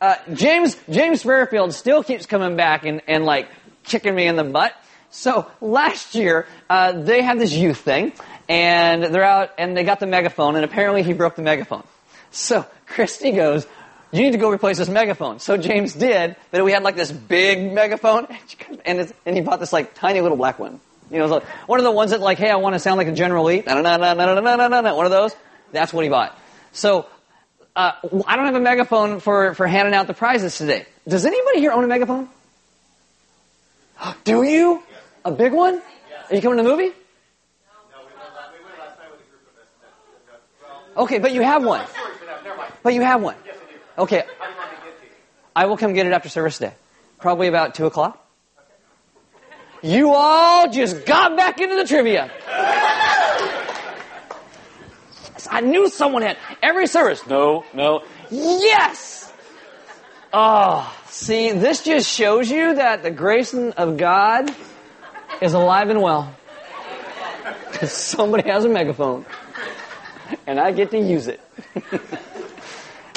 uh, James James Fairfield still keeps coming back and, and like kicking me in the butt. So last year uh, they had this youth thing, and they're out and they got the megaphone, and apparently he broke the megaphone. So Christy goes, "You need to go replace this megaphone." So James did, but we had like this big megaphone, and and he bought this like tiny little black one. You know, like one of the ones that like, hey, I want to sound like a General Lee. One of those. That's what he bought. So uh, I don't have a megaphone for, for handing out the prizes today. Does anybody here own a megaphone? Do you? A big one? Are you coming to the movie? No. we went last, night with a group of us. Okay, but you have one. But you have one. Okay. I will come get it after service today. Probably about 2 o'clock. You all just got back into the trivia. I knew someone had every service. No, no. Yes! Oh, see, this just shows you that the grace of God is alive and well. Because somebody has a megaphone. And I get to use it.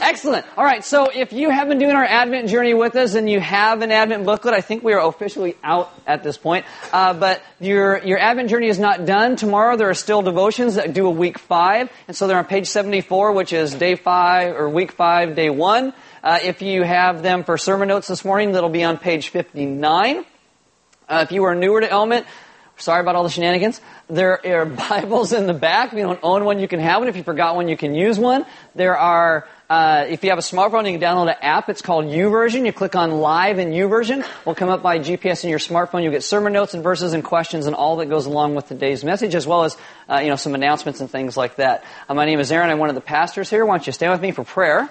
Excellent. All right, so if you have been doing our Advent journey with us and you have an Advent booklet, I think we are officially out at this point. Uh, but your your Advent journey is not done. Tomorrow there are still devotions that do a week five, and so they're on page 74, which is day five or week five, day one. Uh, if you have them for sermon notes this morning, that'll be on page 59. Uh, if you are newer to Element, sorry about all the shenanigans. There are Bibles in the back. If you don't own one, you can have one. If you forgot one, you can use one. There are uh, if you have a smartphone, you can download an app. It's called YouVersion. You click on Live in YouVersion. Will come up by GPS in your smartphone. You'll get sermon notes and verses and questions and all that goes along with today's message, as well as uh, you know some announcements and things like that. Uh, my name is Aaron. I'm one of the pastors here. Why don't you stand with me for prayer?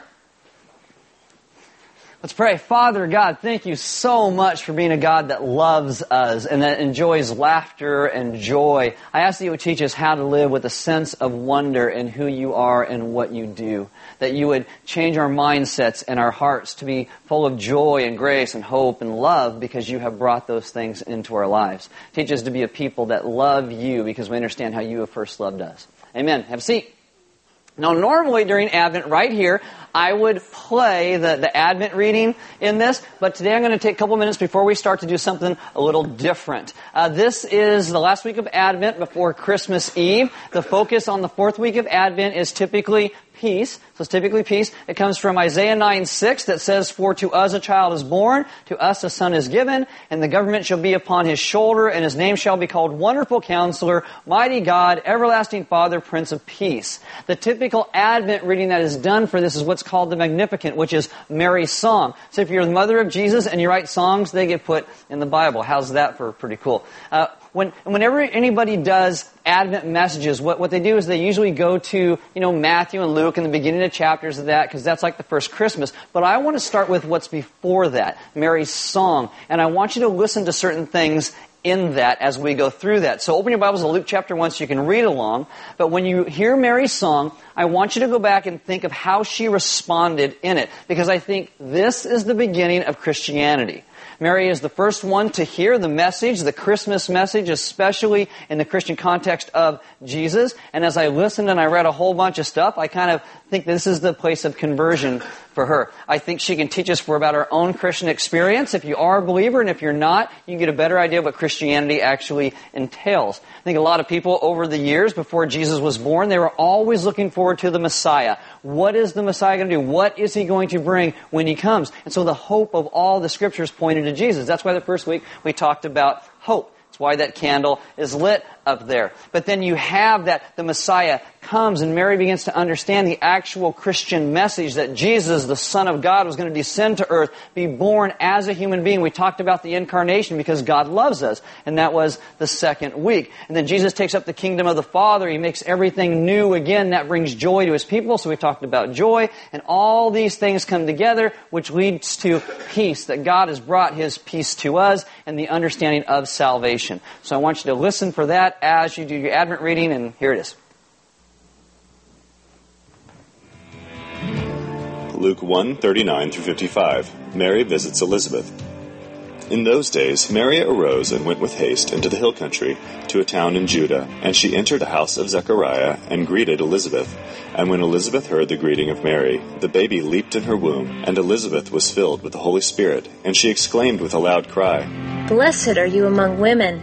Let's pray. Father God, thank you so much for being a God that loves us and that enjoys laughter and joy. I ask that you would teach us how to live with a sense of wonder in who you are and what you do. That you would change our mindsets and our hearts to be full of joy and grace and hope and love because you have brought those things into our lives. Teach us to be a people that love you because we understand how you have first loved us. Amen. Have a seat. Now, normally during Advent, right here, I would play the, the Advent reading in this, but today I'm going to take a couple minutes before we start to do something a little different. Uh, this is the last week of Advent before Christmas Eve. The focus on the fourth week of Advent is typically peace. So it's typically peace. It comes from Isaiah 9 6 that says, For to us a child is born, to us a son is given, and the government shall be upon his shoulder, and his name shall be called Wonderful Counselor, Mighty God, Everlasting Father, Prince of Peace. The typical Advent reading that is done for this is what's called the Magnificat, which is Mary's song. So if you're the mother of Jesus and you write songs, they get put in the Bible. How's that for pretty cool? Uh, when, whenever anybody does Advent messages, what, what they do is they usually go to, you know, Matthew and Luke in the beginning of chapters of that, because that's like the first Christmas. But I want to start with what's before that, Mary's song. And I want you to listen to certain things in that as we go through that. So open your Bibles to Luke chapter 1 so you can read along. But when you hear Mary's song, I want you to go back and think of how she responded in it. Because I think this is the beginning of Christianity. Mary is the first one to hear the message, the Christmas message, especially in the Christian context of Jesus. And as I listened and I read a whole bunch of stuff, I kind of think this is the place of conversion for her. I think she can teach us more about our own Christian experience. If you are a believer and if you're not, you can get a better idea of what Christianity actually entails. I think a lot of people over the years before Jesus was born, they were always looking forward to the Messiah. What is the Messiah going to do? What is he going to bring when he comes? And so the hope of all the scriptures pointed to Jesus. That's why the first week we talked about hope. It's why that candle is lit up there. But then you have that the Messiah comes and Mary begins to understand the actual Christian message that Jesus, the Son of God, was going to descend to earth, be born as a human being. We talked about the incarnation because God loves us. And that was the second week. And then Jesus takes up the kingdom of the Father. He makes everything new again. That brings joy to his people. So we talked about joy. And all these things come together, which leads to peace, that God has brought his peace to us and the understanding of salvation. So I want you to listen for that that as you do your Advent reading, and here it is. Luke 1 39 through 55. Mary visits Elizabeth. In those days, Mary arose and went with haste into the hill country to a town in Judah, and she entered a house of Zechariah and greeted Elizabeth. And when Elizabeth heard the greeting of Mary, the baby leaped in her womb, and Elizabeth was filled with the Holy Spirit, and she exclaimed with a loud cry, Blessed are you among women,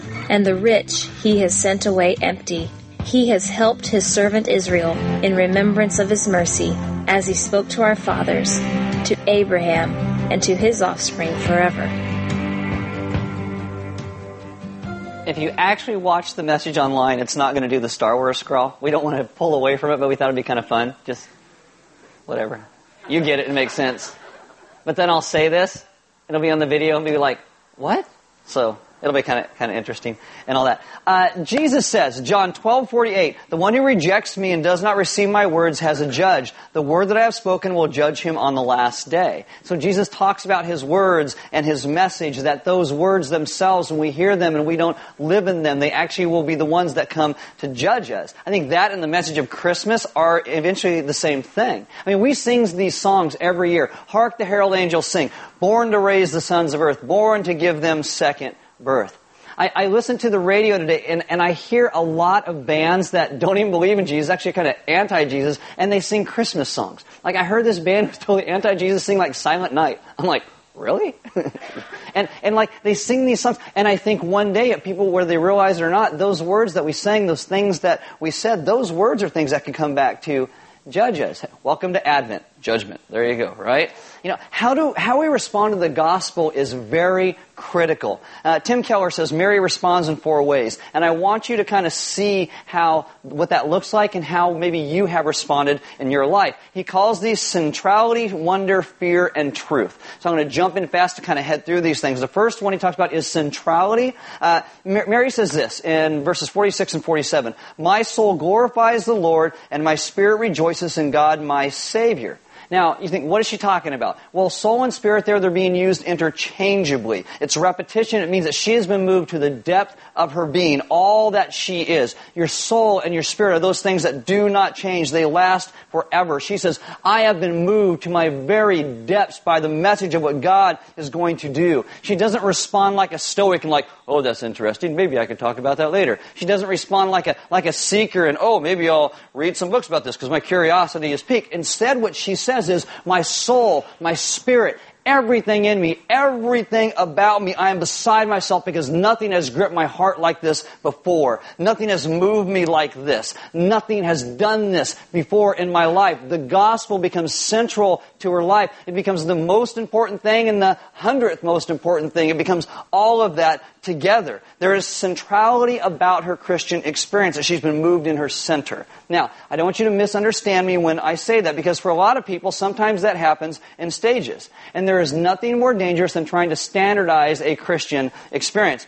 and the rich he has sent away empty. He has helped his servant Israel in remembrance of his mercy, as he spoke to our fathers, to Abraham, and to his offspring forever. If you actually watch the message online, it's not going to do the Star Wars scroll. We don't want to pull away from it, but we thought it'd be kind of fun. Just whatever. You get it, it makes sense. But then I'll say this, it'll be on the video, and be like, what? So It'll be kind of kind of interesting and all that. Uh, Jesus says, John twelve forty eight, the one who rejects me and does not receive my words has a judge. The word that I have spoken will judge him on the last day. So Jesus talks about his words and his message that those words themselves, when we hear them and we don't live in them, they actually will be the ones that come to judge us. I think that and the message of Christmas are eventually the same thing. I mean, we sing these songs every year. Hark the herald angels sing, born to raise the sons of earth, born to give them second birth. I, I listen to the radio today and, and I hear a lot of bands that don't even believe in Jesus, actually kind of anti-Jesus, and they sing Christmas songs. Like I heard this band who's totally anti-Jesus sing like Silent Night. I'm like, really? and, and like they sing these songs, and I think one day at people, whether they realize it or not, those words that we sang, those things that we said, those words are things that can come back to judge us. Welcome to Advent, judgment. There you go, right? You know, how do how we respond to the gospel is very critical. Uh, Tim Keller says Mary responds in four ways, and I want you to kind of see how what that looks like and how maybe you have responded in your life. He calls these centrality, wonder, fear, and truth. So I'm going to jump in fast to kind of head through these things. The first one he talks about is centrality. Uh, Mary says this in verses 46 and 47: "My soul glorifies the Lord, and my spirit rejoices in God, my Savior." Now, you think, what is she talking about? Well, soul and spirit there, they're being used interchangeably. It's repetition. It means that she has been moved to the depth of her being, all that she is. Your soul and your spirit are those things that do not change. They last forever. She says, I have been moved to my very depths by the message of what God is going to do. She doesn't respond like a stoic and like, oh, that's interesting. Maybe I could talk about that later. She doesn't respond like a, like a seeker and, oh, maybe I'll read some books about this because my curiosity is piqued. Instead, what she says is, my soul, my spirit, everything in me, everything about me. I am beside myself because nothing has gripped my heart like this before. Nothing has moved me like this. Nothing has done this before in my life. The gospel becomes central to her life. It becomes the most important thing and the hundredth most important thing. It becomes all of that together. There is centrality about her Christian experience that she's been moved in her center. Now, I don't want you to misunderstand me when I say that because for a lot of people, sometimes that happens in stages. And there is nothing more dangerous than trying to standardize a Christian experience.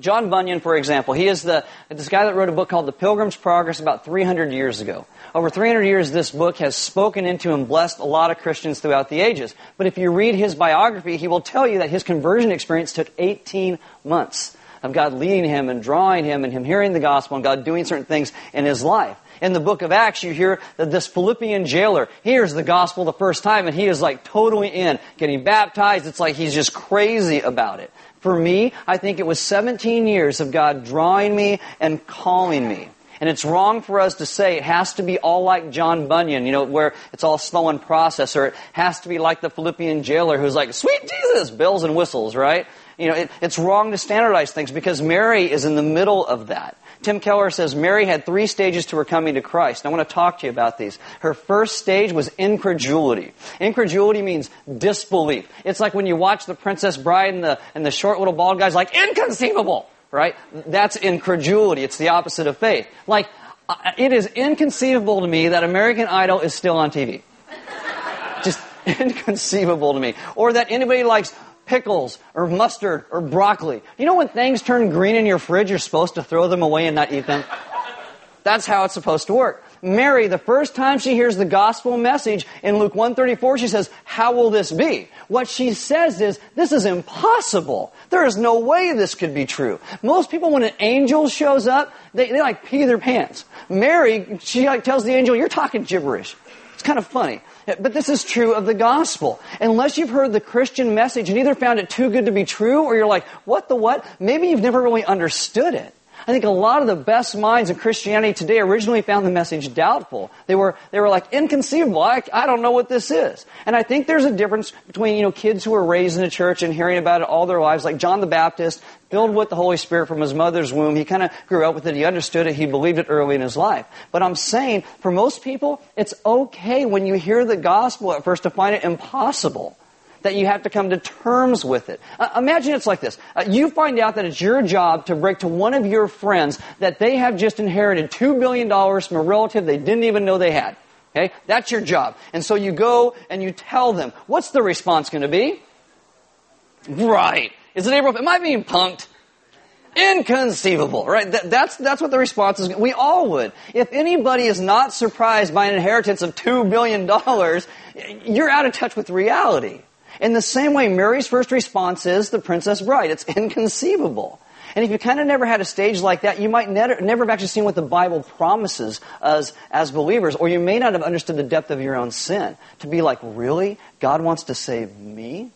John Bunyan, for example, he is the, this guy that wrote a book called The Pilgrim's Progress about 300 years ago. Over 300 years, this book has spoken into and blessed a lot of Christians throughout the ages. But if you read his biography, he will tell you that his conversion experience took 18 months of God leading him and drawing him and him hearing the gospel and God doing certain things in his life. In the book of Acts, you hear that this Philippian jailer hears the gospel the first time and he is like totally in, getting baptized. It's like he's just crazy about it. For me, I think it was 17 years of God drawing me and calling me. And it's wrong for us to say it has to be all like John Bunyan, you know, where it's all slow and process, or it has to be like the Philippian jailer who's like, sweet Jesus, bells and whistles, right? You know, it, it's wrong to standardize things because Mary is in the middle of that. Tim Keller says Mary had three stages to her coming to Christ. I want to talk to you about these. Her first stage was incredulity. Incredulity means disbelief. It's like when you watch The Princess Bride and the, and the short little bald guy's like, inconceivable! Right? That's incredulity. It's the opposite of faith. Like, uh, it is inconceivable to me that American Idol is still on TV. Just inconceivable to me. Or that anybody likes pickles or mustard or broccoli. You know when things turn green in your fridge, you're supposed to throw them away and not eat them? That's how it's supposed to work. Mary, the first time she hears the gospel message in Luke 134, she says, how will this be? What she says is, this is impossible. There is no way this could be true. Most people, when an angel shows up, they, they like pee their pants. Mary, she like tells the angel, you're talking gibberish. It's kind of funny. But this is true of the gospel. Unless you've heard the Christian message and either found it too good to be true or you're like, what the what? Maybe you've never really understood it. I think a lot of the best minds in Christianity today originally found the message doubtful. They were, they were like, inconceivable. I, I don't know what this is. And I think there's a difference between, you know, kids who were raised in a church and hearing about it all their lives, like John the Baptist, filled with the Holy Spirit from his mother's womb. He kind of grew up with it. He understood it. He believed it early in his life. But I'm saying, for most people, it's okay when you hear the gospel at first to find it impossible that you have to come to terms with it. Uh, imagine it's like this. Uh, you find out that it's your job to break to one of your friends that they have just inherited $2 billion from a relative they didn't even know they had. Okay? That's your job. And so you go and you tell them. What's the response going to be? Right. Is it April? Am I being punked? Inconceivable, right? That, that's, that's what the response is. We all would. If anybody is not surprised by an inheritance of $2 billion, you're out of touch with reality. In the same way, Mary's first response is the Princess Bride. It's inconceivable. And if you kind of never had a stage like that, you might never, never have actually seen what the Bible promises us as believers, or you may not have understood the depth of your own sin. To be like, really? God wants to save me?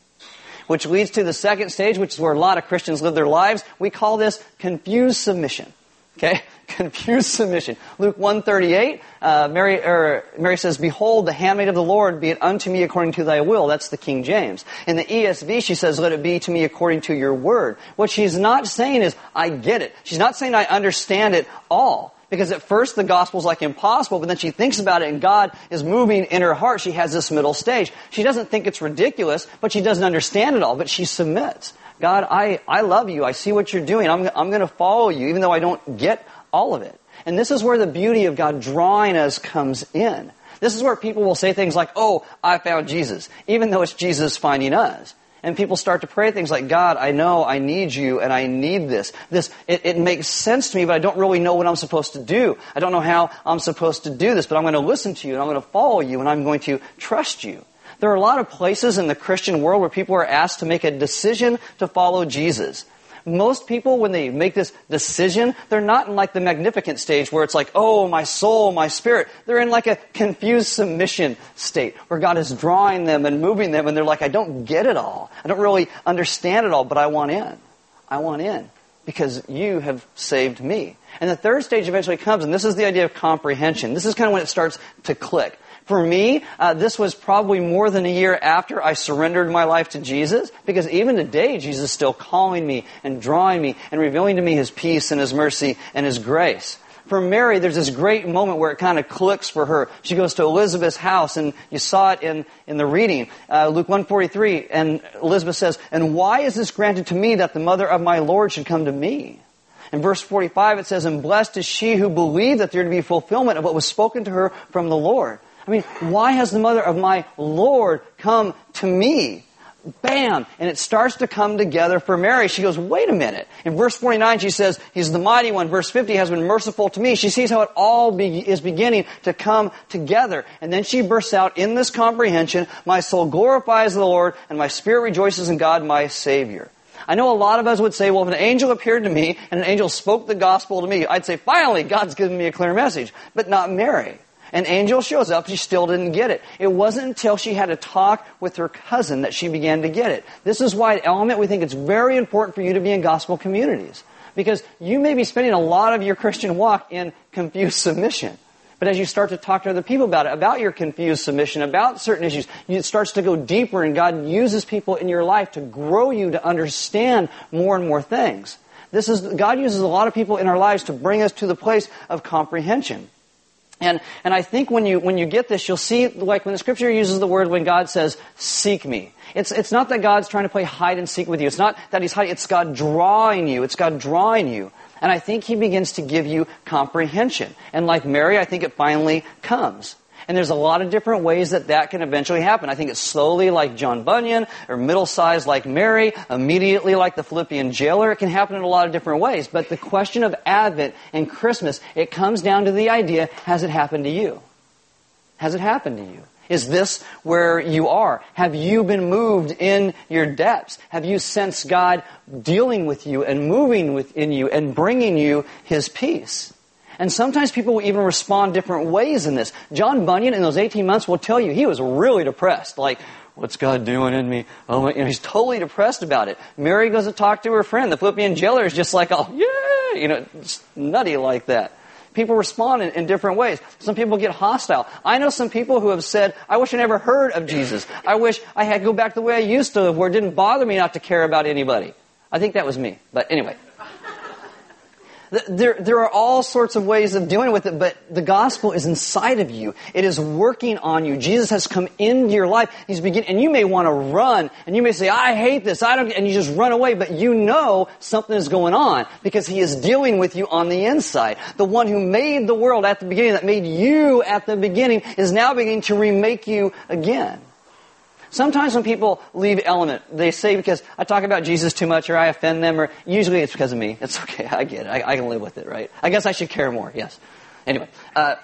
Which leads to the second stage, which is where a lot of Christians live their lives. We call this confused submission. Okay? Confused submission. Luke 138, uh, Mary, er, Mary says, Behold, the handmaid of the Lord, be it unto me according to thy will. That's the King James. In the ESV, she says, Let it be to me according to your word. What she's not saying is, I get it. She's not saying I understand it all. Because at first the gospel's like impossible, but then she thinks about it and God is moving in her heart. She has this middle stage. She doesn't think it's ridiculous, but she doesn't understand it all, but she submits. God, I, I love you. I see what you're doing. I'm, I'm going to follow you, even though I don't get all of it. And this is where the beauty of God drawing us comes in. This is where people will say things like, oh, I found Jesus, even though it's Jesus finding us. And people start to pray things like, God, I know I need you and I need this. This, it, it, makes sense to me, but I don't really know what I'm supposed to do. I don't know how I'm supposed to do this, but I'm going to listen to you and I'm going to follow you and I'm going to trust you. There are a lot of places in the Christian world where people are asked to make a decision to follow Jesus. Most people, when they make this decision, they're not in like the magnificent stage where it's like, oh, my soul, my spirit. They're in like a confused submission state where God is drawing them and moving them and they're like, I don't get it all. I don't really understand it all, but I want in. I want in because you have saved me. And the third stage eventually comes, and this is the idea of comprehension. This is kind of when it starts to click. For me, uh, this was probably more than a year after I surrendered my life to Jesus, because even today, Jesus is still calling me and drawing me and revealing to me His peace and His mercy and His grace. For Mary, there's this great moment where it kind of clicks for her. She goes to Elizabeth's house, and you saw it in, in the reading, uh, Luke 143, and Elizabeth says, And why is this granted to me that the mother of my Lord should come to me? In verse 45, it says, And blessed is she who believed that there would be fulfillment of what was spoken to her from the Lord. I mean, why has the mother of my Lord come to me? Bam! And it starts to come together for Mary. She goes, wait a minute. In verse 49, she says, He's the mighty one. Verse 50 has been merciful to me. She sees how it all be, is beginning to come together. And then she bursts out in this comprehension, My soul glorifies the Lord, and my spirit rejoices in God, my Savior. I know a lot of us would say, well, if an angel appeared to me and an angel spoke the gospel to me, I'd say, finally, God's given me a clear message. But not Mary. An angel shows up, she still didn't get it. It wasn't until she had a talk with her cousin that she began to get it. This is why at Element we think it's very important for you to be in gospel communities. Because you may be spending a lot of your Christian walk in confused submission. But as you start to talk to other people about it, about your confused submission, about certain issues, it starts to go deeper and God uses people in your life to grow you to understand more and more things. This is, God uses a lot of people in our lives to bring us to the place of comprehension. And, and I think when you, when you get this, you'll see, like when the scripture uses the word when God says, seek me. It's, it's not that God's trying to play hide and seek with you. It's not that He's hiding. It's God drawing you. It's God drawing you. And I think he begins to give you comprehension. And like Mary, I think it finally comes. And there's a lot of different ways that that can eventually happen. I think it's slowly like John Bunyan, or middle sized like Mary, immediately like the Philippian jailer. It can happen in a lot of different ways. But the question of Advent and Christmas, it comes down to the idea, has it happened to you? Has it happened to you? Is this where you are? Have you been moved in your depths? Have you sensed God dealing with you and moving within you and bringing you His peace? And sometimes people will even respond different ways in this. John Bunyan in those 18 months will tell you he was really depressed. Like, what's God doing in me? Oh, my, he's totally depressed about it. Mary goes to talk to her friend. The Philippian jailer is just like, oh, yeah, you know, nutty like that people respond in, in, different ways. Some people get hostile. I know some people who have said, I wish I never heard of Jesus. I wish I had go back the way I used to where it didn't bother me not to care about anybody. I think that was me. But anyway. There, there are all sorts of ways of dealing with it, but the gospel is inside of you. It is working on you. Jesus has come into your life. He's beginning, and you may want to run, and you may say, I hate this, I don't, and you just run away, but you know something is going on because He is dealing with you on the inside. The one who made the world at the beginning, that made you at the beginning, is now beginning to remake you again. Sometimes when people leave Element, they say because I talk about Jesus too much or I offend them, or usually it's because of me. It's okay, I get it. I, I can live with it, right? I guess I should care more, yes. Anyway, uh,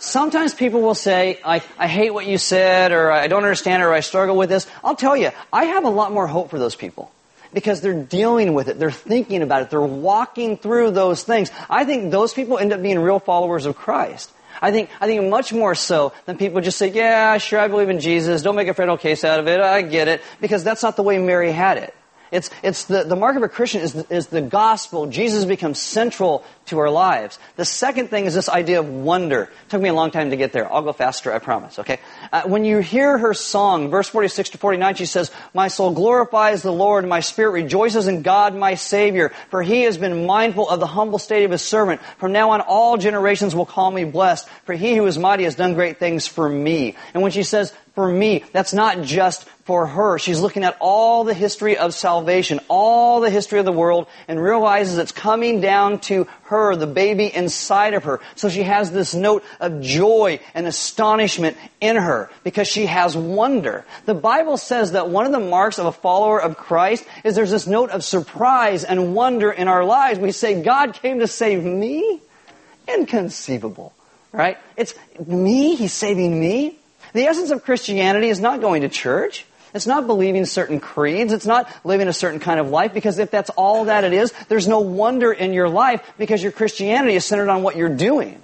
sometimes people will say, I, I hate what you said, or I don't understand or I struggle with this. I'll tell you, I have a lot more hope for those people because they're dealing with it. They're thinking about it. They're walking through those things. I think those people end up being real followers of Christ. I think, I think much more so than people just say, yeah, sure, I believe in Jesus. Don't make a federal case out of it. I get it. Because that's not the way Mary had it. It's, it's the, the mark of a Christian is the, is the gospel. Jesus becomes central to our lives. The second thing is this idea of wonder. It took me a long time to get there. I'll go faster, I promise, okay? Uh, when you hear her song, verse 46 to 49, she says, My soul glorifies the Lord, my spirit rejoices in God my Savior, for he has been mindful of the humble state of his servant. From now on, all generations will call me blessed, for he who is mighty has done great things for me. And when she says, for me, that's not just for her. She's looking at all the history of salvation, all the history of the world, and realizes it's coming down to her, the baby inside of her. So she has this note of joy and astonishment in her because she has wonder. The Bible says that one of the marks of a follower of Christ is there's this note of surprise and wonder in our lives. We say, God came to save me? Inconceivable. Right? It's me? He's saving me? The essence of Christianity is not going to church. It's not believing certain creeds. It's not living a certain kind of life because if that's all that it is, there's no wonder in your life because your Christianity is centered on what you're doing.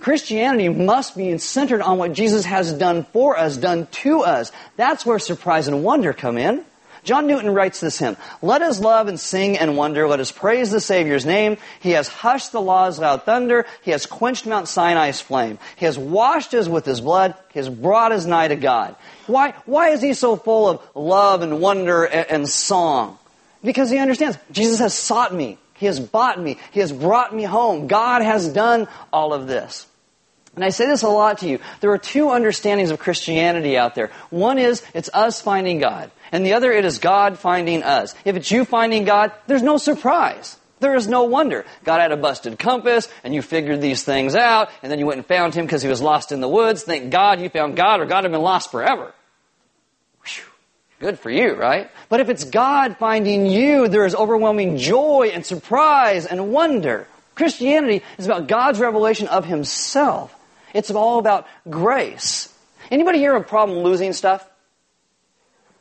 Christianity must be centered on what Jesus has done for us, done to us. That's where surprise and wonder come in. John Newton writes this hymn, Let us love and sing and wonder, let us praise the Savior's name. He has hushed the law's loud thunder, He has quenched Mount Sinai's flame. He has washed us with His blood, He has brought us nigh to God. Why, why is He so full of love and wonder and, and song? Because He understands, Jesus has sought me. He has bought me. He has brought me home. God has done all of this. And I say this a lot to you. There are two understandings of Christianity out there. One is it's us finding God, and the other it is God finding us. If it's you finding God, there's no surprise. There is no wonder. God had a busted compass, and you figured these things out, and then you went and found him because he was lost in the woods. Thank God you found God, or God had been lost forever. Whew. Good for you, right? But if it's God finding you, there is overwhelming joy and surprise and wonder. Christianity is about God's revelation of himself. It's all about grace. Anybody here have a problem losing stuff?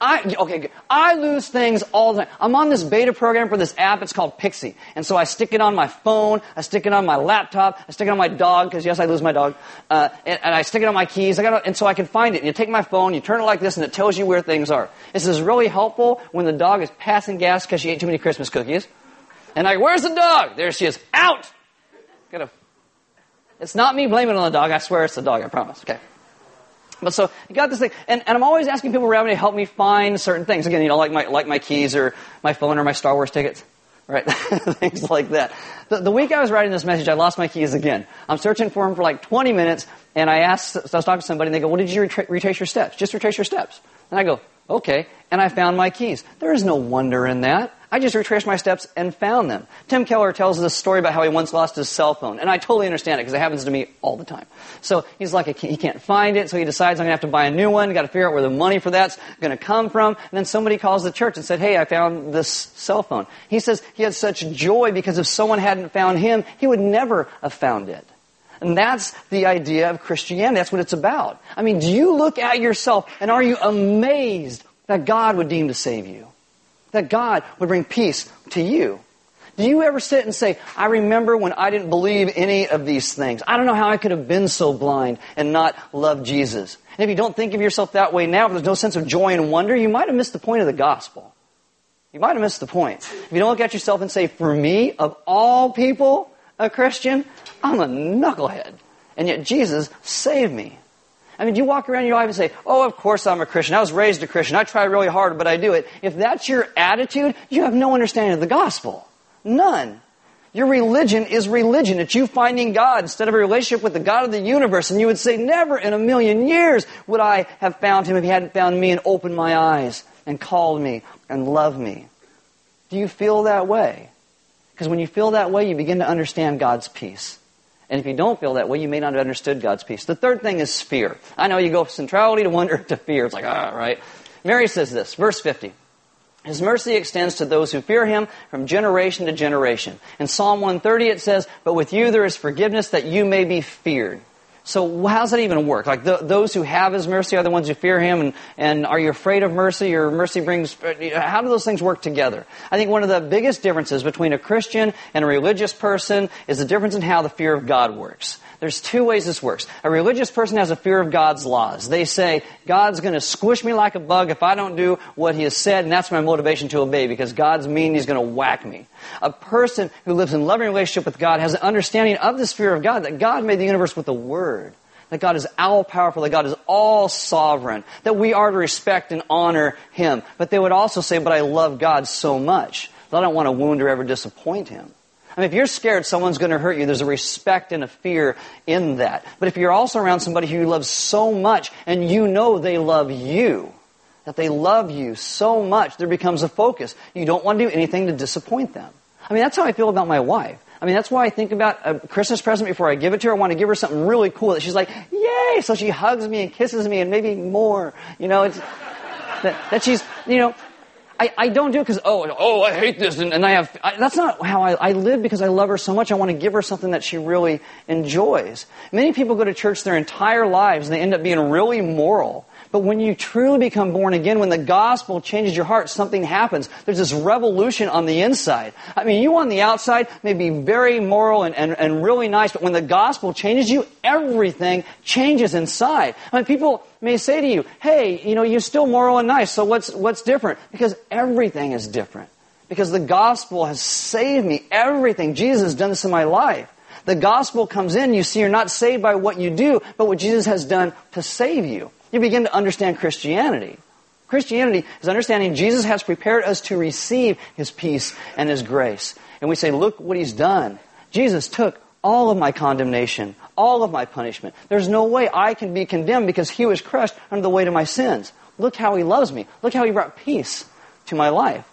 I, okay, I lose things all the time. I'm on this beta program for this app. It's called Pixie. And so I stick it on my phone. I stick it on my laptop. I stick it on my dog, because yes, I lose my dog. Uh, and, and, I stick it on my keys. I got and so I can find it. And you take my phone, you turn it like this, and it tells you where things are. This is really helpful when the dog is passing gas because she ate too many Christmas cookies. And I, where's the dog? There she is. Out! Gotta It's not me blaming it on the dog. I swear it's the dog. I promise. Okay. But so you got this thing, and, and I'm always asking people around me to help me find certain things. Again, you know, like my like my keys or my phone or my Star Wars tickets, right? things like that. The, the week I was writing this message, I lost my keys again. I'm searching for them for like 20 minutes, and I asked, so I was talking to somebody, and they go, "What did you retra- retrace your steps? Just retrace your steps." And I go, "Okay," and I found my keys. There is no wonder in that. I just retraced my steps and found them. Tim Keller tells this story about how he once lost his cell phone, and I totally understand it because it happens to me all the time. So he's like, he can't find it, so he decides I'm to have to buy a new one. Got to figure out where the money for that's to come from. And then somebody calls the church and said, "Hey, I found this cell phone." He says he had such joy because if someone hadn't found him, he would never have found it. And that's the idea of Christianity. That's what it's about. I mean, do you look at yourself and are you amazed that God would deem to save you? that God would bring peace to you. Do you ever sit and say, I remember when I didn't believe any of these things. I don't know how I could have been so blind and not love Jesus. And if you don't think of yourself that way now, if there's no sense of joy and wonder, you might have missed the point of the gospel. You might have missed the point. If you don't look at yourself and say, for me, of all people, a Christian, I'm a knucklehead. And yet Jesus saved me. I mean, do you walk around your life and say, oh, of course I'm a Christian. I was raised a Christian. I try really hard, but I do it. If that's your attitude, you have no understanding of the gospel. None. Your religion is religion. It's you finding God instead of a relationship with the God of the universe. And you would say, never in a million years would I have found him if he hadn't found me and opened my eyes and called me and loved me. Do you feel that way? Because when you feel that way, you begin to understand God's peace. And if you don't feel that way, you may not have understood God's peace. The third thing is fear. I know you go from centrality to wonder to fear. It's like, ah, right? Mary says this, verse 50. His mercy extends to those who fear him from generation to generation. In Psalm 130 it says, But with you there is forgiveness that you may be feared. So how does that even work? Like the, those who have His mercy are the ones who fear Him, and, and are you afraid of mercy, or mercy brings? How do those things work together? I think one of the biggest differences between a Christian and a religious person is the difference in how the fear of God works. There's two ways this works. A religious person has a fear of God's laws. They say, God's going to squish me like a bug if I don't do what He has said, and that's my motivation to obey because God's mean, He's going to whack me. A person who lives in loving relationship with God has an understanding of this fear of God, that God made the universe with a word that God is all powerful, that God is all sovereign, that we are to respect and honor Him. But they would also say, but I love God so much that I don't want to wound or ever disappoint Him. I mean, if you're scared someone's going to hurt you, there's a respect and a fear in that. But if you're also around somebody who you love so much and you know they love you, that they love you so much, there becomes a focus. You don't want to do anything to disappoint them. I mean, that's how I feel about my wife. I mean, that's why I think about a Christmas present before I give it to her. I want to give her something really cool that she's like, yay! So she hugs me and kisses me and maybe more. You know, it's, that, that she's, you know, I, I don't do it because, oh, oh, I hate this, and, and I have, I, that's not how I, I live because I love her so much. I want to give her something that she really enjoys. Many people go to church their entire lives and they end up being really moral. But when you truly become born again, when the gospel changes your heart, something happens. There's this revolution on the inside. I mean, you on the outside may be very moral and, and, and really nice, but when the gospel changes you, everything changes inside. I mean, people may say to you, hey, you know, you're still moral and nice, so what's, what's different? Because everything is different. Because the gospel has saved me. Everything. Jesus has done this in my life. The gospel comes in, you see you're not saved by what you do, but what Jesus has done to save you you begin to understand Christianity. Christianity is understanding Jesus has prepared us to receive His peace and His grace. And we say, look what He's done. Jesus took all of my condemnation, all of my punishment. There's no way I can be condemned because He was crushed under the weight of my sins. Look how He loves me. Look how He brought peace to my life.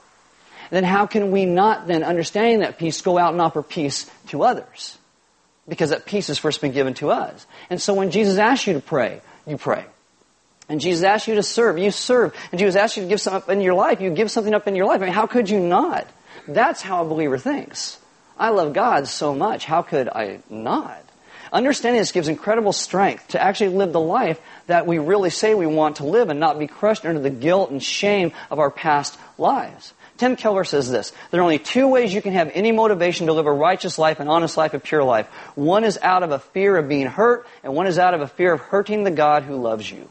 then how can we not then, understanding that peace, go out and offer peace to others? Because that peace has first been given to us. And so when Jesus asks you to pray, you pray. And Jesus asked you to serve, you serve. And Jesus asked you to give something up in your life, you give something up in your life. I mean, how could you not? That's how a believer thinks. I love God so much, how could I not? Understanding this gives incredible strength to actually live the life that we really say we want to live and not be crushed under the guilt and shame of our past lives. Tim Keller says this There are only two ways you can have any motivation to live a righteous life, an honest life, a pure life. One is out of a fear of being hurt, and one is out of a fear of hurting the God who loves you.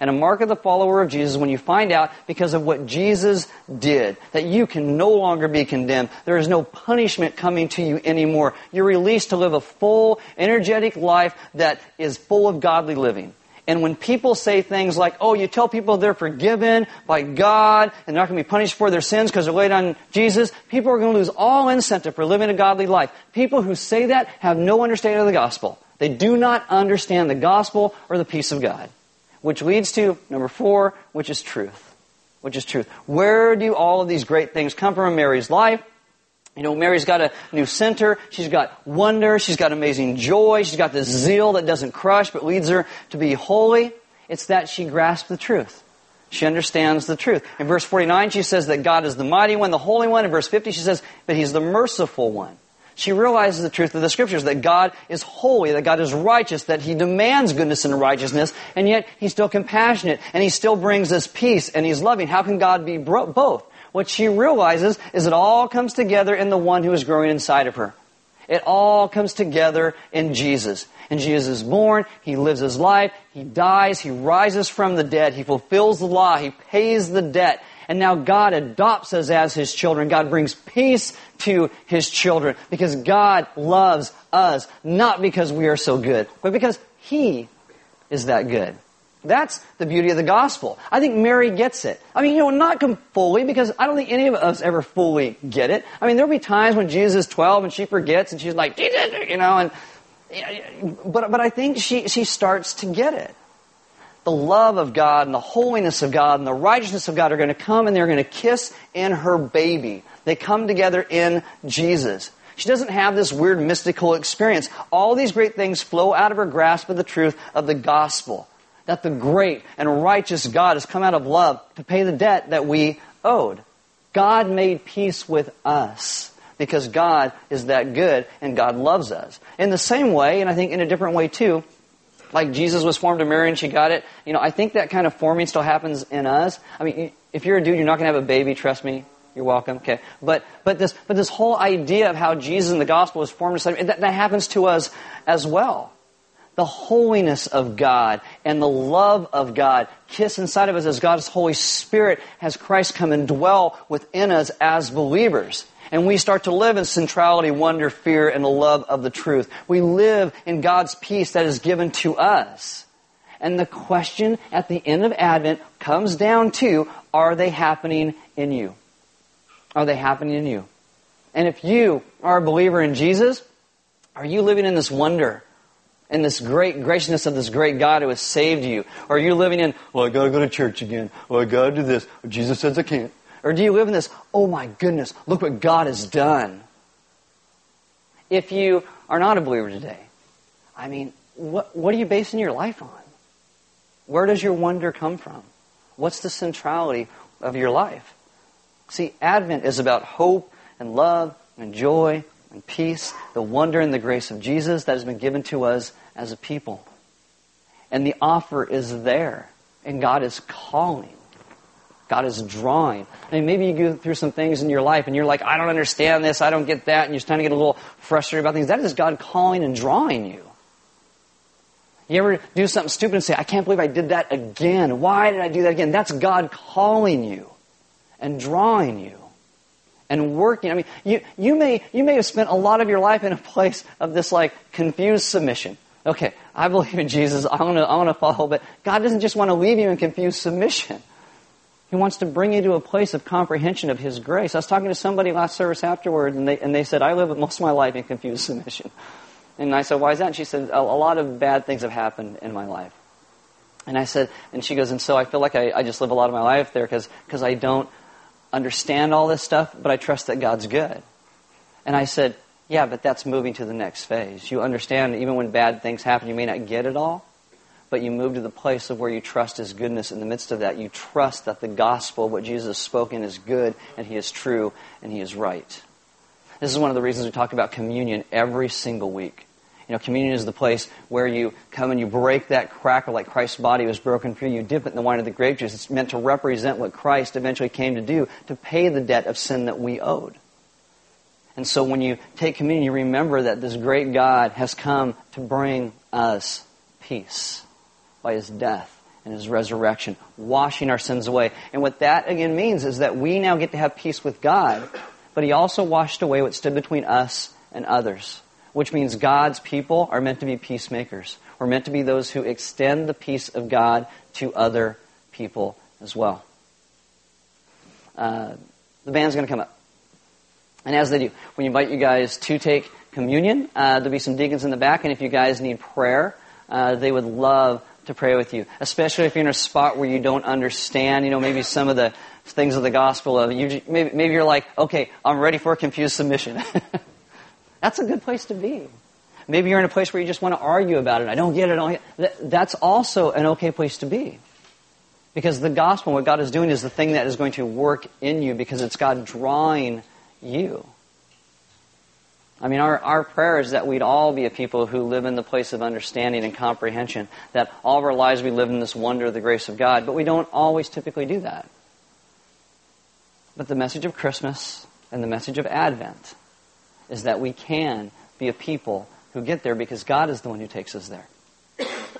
And a mark of the follower of Jesus when you find out because of what Jesus did, that you can no longer be condemned. There is no punishment coming to you anymore. You're released to live a full, energetic life that is full of godly living. And when people say things like, oh, you tell people they're forgiven by God and they're not going to be punished for their sins because they're laid on Jesus, people are going to lose all incentive for living a godly life. People who say that have no understanding of the gospel. They do not understand the gospel or the peace of God. Which leads to number four, which is truth. Which is truth. Where do all of these great things come from in Mary's life? You know, Mary's got a new center. She's got wonder. She's got amazing joy. She's got this zeal that doesn't crush but leads her to be holy. It's that she grasps the truth. She understands the truth. In verse 49, she says that God is the mighty one, the holy one. In verse 50, she says, but he's the merciful one. She realizes the truth of the scriptures, that God is holy, that God is righteous, that He demands goodness and righteousness, and yet He's still compassionate, and He still brings us peace, and He's loving. How can God be both? what she realizes is it all comes together in the one who is growing inside of her. It all comes together in Jesus. And Jesus is born, He lives His life, He dies, He rises from the dead, He fulfills the law, He pays the debt, and now God adopts us as His children. God brings peace to His children because God loves us, not because we are so good, but because He is that good. That's the beauty of the gospel. I think Mary gets it. I mean, you know, not fully, because I don't think any of us ever fully get it. I mean, there'll be times when Jesus is 12 and she forgets and she's like, you know, and, but, but I think she, she starts to get it. The love of God and the holiness of God and the righteousness of God are going to come and they're going to kiss in her baby. They come together in Jesus. She doesn't have this weird mystical experience. All these great things flow out of her grasp of the truth of the gospel that the great and righteous God has come out of love to pay the debt that we owed. God made peace with us because God is that good and God loves us. In the same way, and I think in a different way too, like Jesus was formed to Mary and she got it, you know, I think that kind of forming still happens in us. I mean, if you're a dude, you're not going to have a baby, trust me. You're welcome. Okay. But, but this, but this whole idea of how Jesus in the gospel was formed, that, that happens to us as well the holiness of God and the love of God kiss inside of us as God's Holy Spirit has Christ come and dwell within us as believers. And we start to live in centrality, wonder, fear, and the love of the truth. We live in God's peace that is given to us. And the question at the end of Advent comes down to, are they happening in you? Are they happening in you? And if you are a believer in Jesus, are you living in this wonder? and this great graciousness of this great God who has saved you? Or are you living in, well, I gotta go to church again. Well, I gotta do this. Jesus says I can't. Or do you live in this, oh my goodness, look what God has done? If you are not a believer today, I mean, what, what are you basing your life on? Where does your wonder come from? What's the centrality of your life? See, Advent is about hope and love and joy and peace, the wonder and the grace of Jesus that has been given to us as a people. And the offer is there. And God is calling. God is drawing. I mean, maybe you go through some things in your life and you're like, I don't understand this, I don't get that, and you're starting to get a little frustrated about things. That is God calling and drawing you. You ever do something stupid and say, I can't believe I did that again. Why did I do that again? That's God calling you and drawing you and working. I mean, you, you, may, you may have spent a lot of your life in a place of this like confused submission. Okay, I believe in Jesus. I want to I want to follow, but God doesn't just want to leave you in confused submission. He wants to bring you to a place of comprehension of His grace. I was talking to somebody last service afterward, and they, and they said, I live most of my life in confused submission. And I said, why is that? And she said, a, lot of bad things have happened in my life. And I said, and she goes, and so I feel like I, I just live a lot of my life there because I don't understand all this stuff, but I trust that God's good. And I said, yeah, but that's moving to the next phase. You understand, even when bad things happen, you may not get it all, but you move to the place of where you trust His goodness in the midst of that. You trust that the gospel, what Jesus has spoken, is good, and He is true, and He is right. This is one of the reasons we talk about communion every single week. You know, communion is the place where you come and you break that cracker like Christ's body was broken for you. You dip it in the wine of the grape juice. It's meant to represent what Christ eventually came to do, to pay the debt of sin that we owed. And so when you take communion, you remember that this great God has come to bring us peace by his death and his resurrection, washing our sins away. And what that again means is that we now get to have peace with God, but he also washed away what stood between us and others, which means God's people are meant to be peacemakers. We're meant to be those who extend the peace of God to other people as well. Uh, the band's going to come up. And as they do, we invite you guys to take communion. Uh, there'll be some deacons in the back, and if you guys need prayer, uh, they would love to pray with you, especially if you're in a spot where you don't understand, you know, maybe some of the things of the gospel of you. Maybe, maybe you're like, okay, I'm ready for a confused submission. That's a good place to be. Maybe you're in a place where you just want to argue about it. I don't get it. That's also an okay place to be. Because the gospel, what God is doing, is the thing that is going to work in you because it's God drawing you. I mean, our, our prayer is that we'd all be a people who live in the place of understanding and comprehension, that all of our lives we live in this wonder of the grace of God, but we don't always typically do that. But the message of Christmas and the message of Advent is that we can be a people who get there because God is the one who takes us there.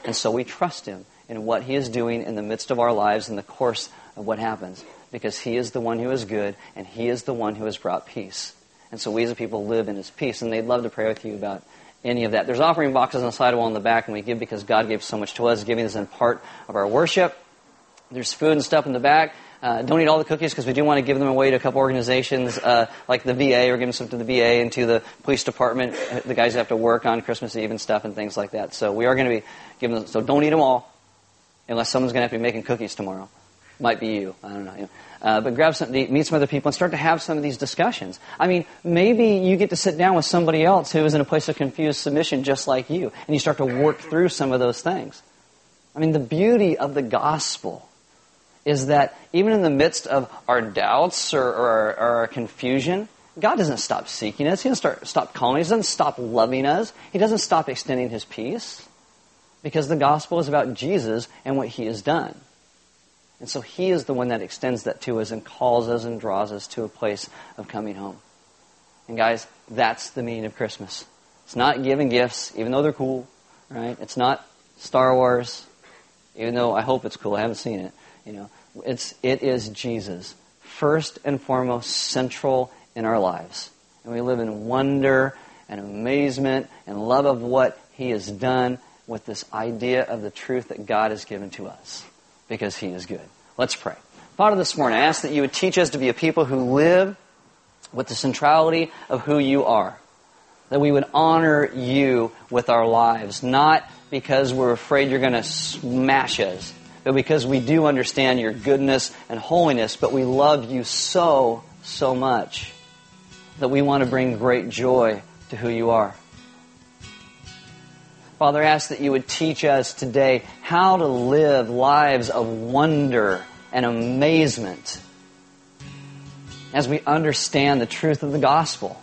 And so we trust Him in what He is doing in the midst of our lives in the course of what happens because He is the one who is good and He is the one who has brought peace. And so we as a people live in His peace, and they'd love to pray with you about any of that. There's offering boxes on the side wall in the back, and we give because God gave so much to us. Giving is in part of our worship. There's food and stuff in the back. Uh, don't eat all the cookies because we do want to give them away to a couple organizations uh, like the VA. We're giving some to the VA and to the police department, uh, the guys who have to work on Christmas Eve and stuff and things like that. So we are going to be giving them. So don't eat them all, unless someone's going to have to be making cookies tomorrow. Might be you. I don't know. Uh, but grab something meet some other people, and start to have some of these discussions. I mean, maybe you get to sit down with somebody else who is in a place of confused submission just like you, and you start to work through some of those things. I mean, the beauty of the gospel is that even in the midst of our doubts or, or, or our confusion, God doesn't stop seeking us. He doesn't start, stop calling us. He doesn't stop loving us. He doesn't stop extending His peace because the gospel is about Jesus and what He has done. And so He is the one that extends that to us and calls us and draws us to a place of coming home. And guys, that's the meaning of Christmas. It's not giving gifts, even though they're cool, right? It's not Star Wars, even though I hope it's cool. I haven't seen it. You know, it's it is Jesus first and foremost central in our lives, and we live in wonder and amazement and love of what He has done with this idea of the truth that God has given to us because He is good. Let's pray. Father, this morning I ask that you would teach us to be a people who live with the centrality of who you are. That we would honor you with our lives, not because we're afraid you're going to smash us, but because we do understand your goodness and holiness, but we love you so, so much that we want to bring great joy to who you are. Father, I ask that you would teach us today how to live lives of wonder and amazement as we understand the truth of the gospel.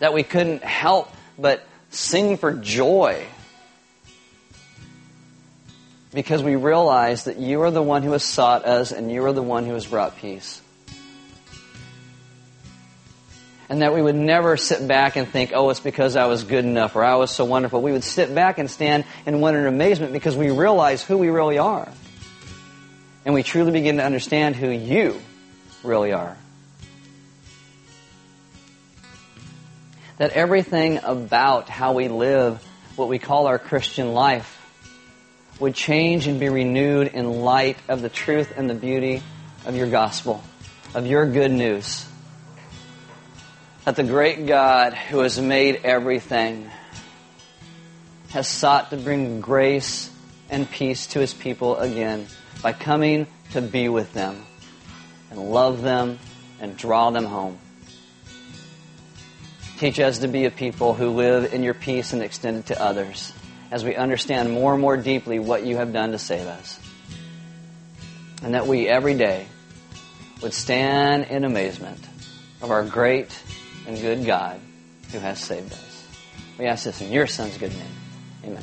That we couldn't help but sing for joy because we realize that you are the one who has sought us and you are the one who has brought peace and that we would never sit back and think, oh, it's because I was good enough or I was so wonderful. We would sit back and stand in wonder and amazement because we realize who we really are. And we truly begin to understand who you really are. That everything about how we live what we call our Christian life would change and be renewed in light of the truth and the beauty of your gospel, of your good news that the great God who has made everything has sought to bring grace and peace to his people again by coming to be with them and love them and draw them home. Teach us to be a people who live in your peace and extend it to others as we understand more and more deeply what you have done to save us. And that we every day would stand in amazement of our great and good God who has saved us. We ask this in your Son's good name. Amen.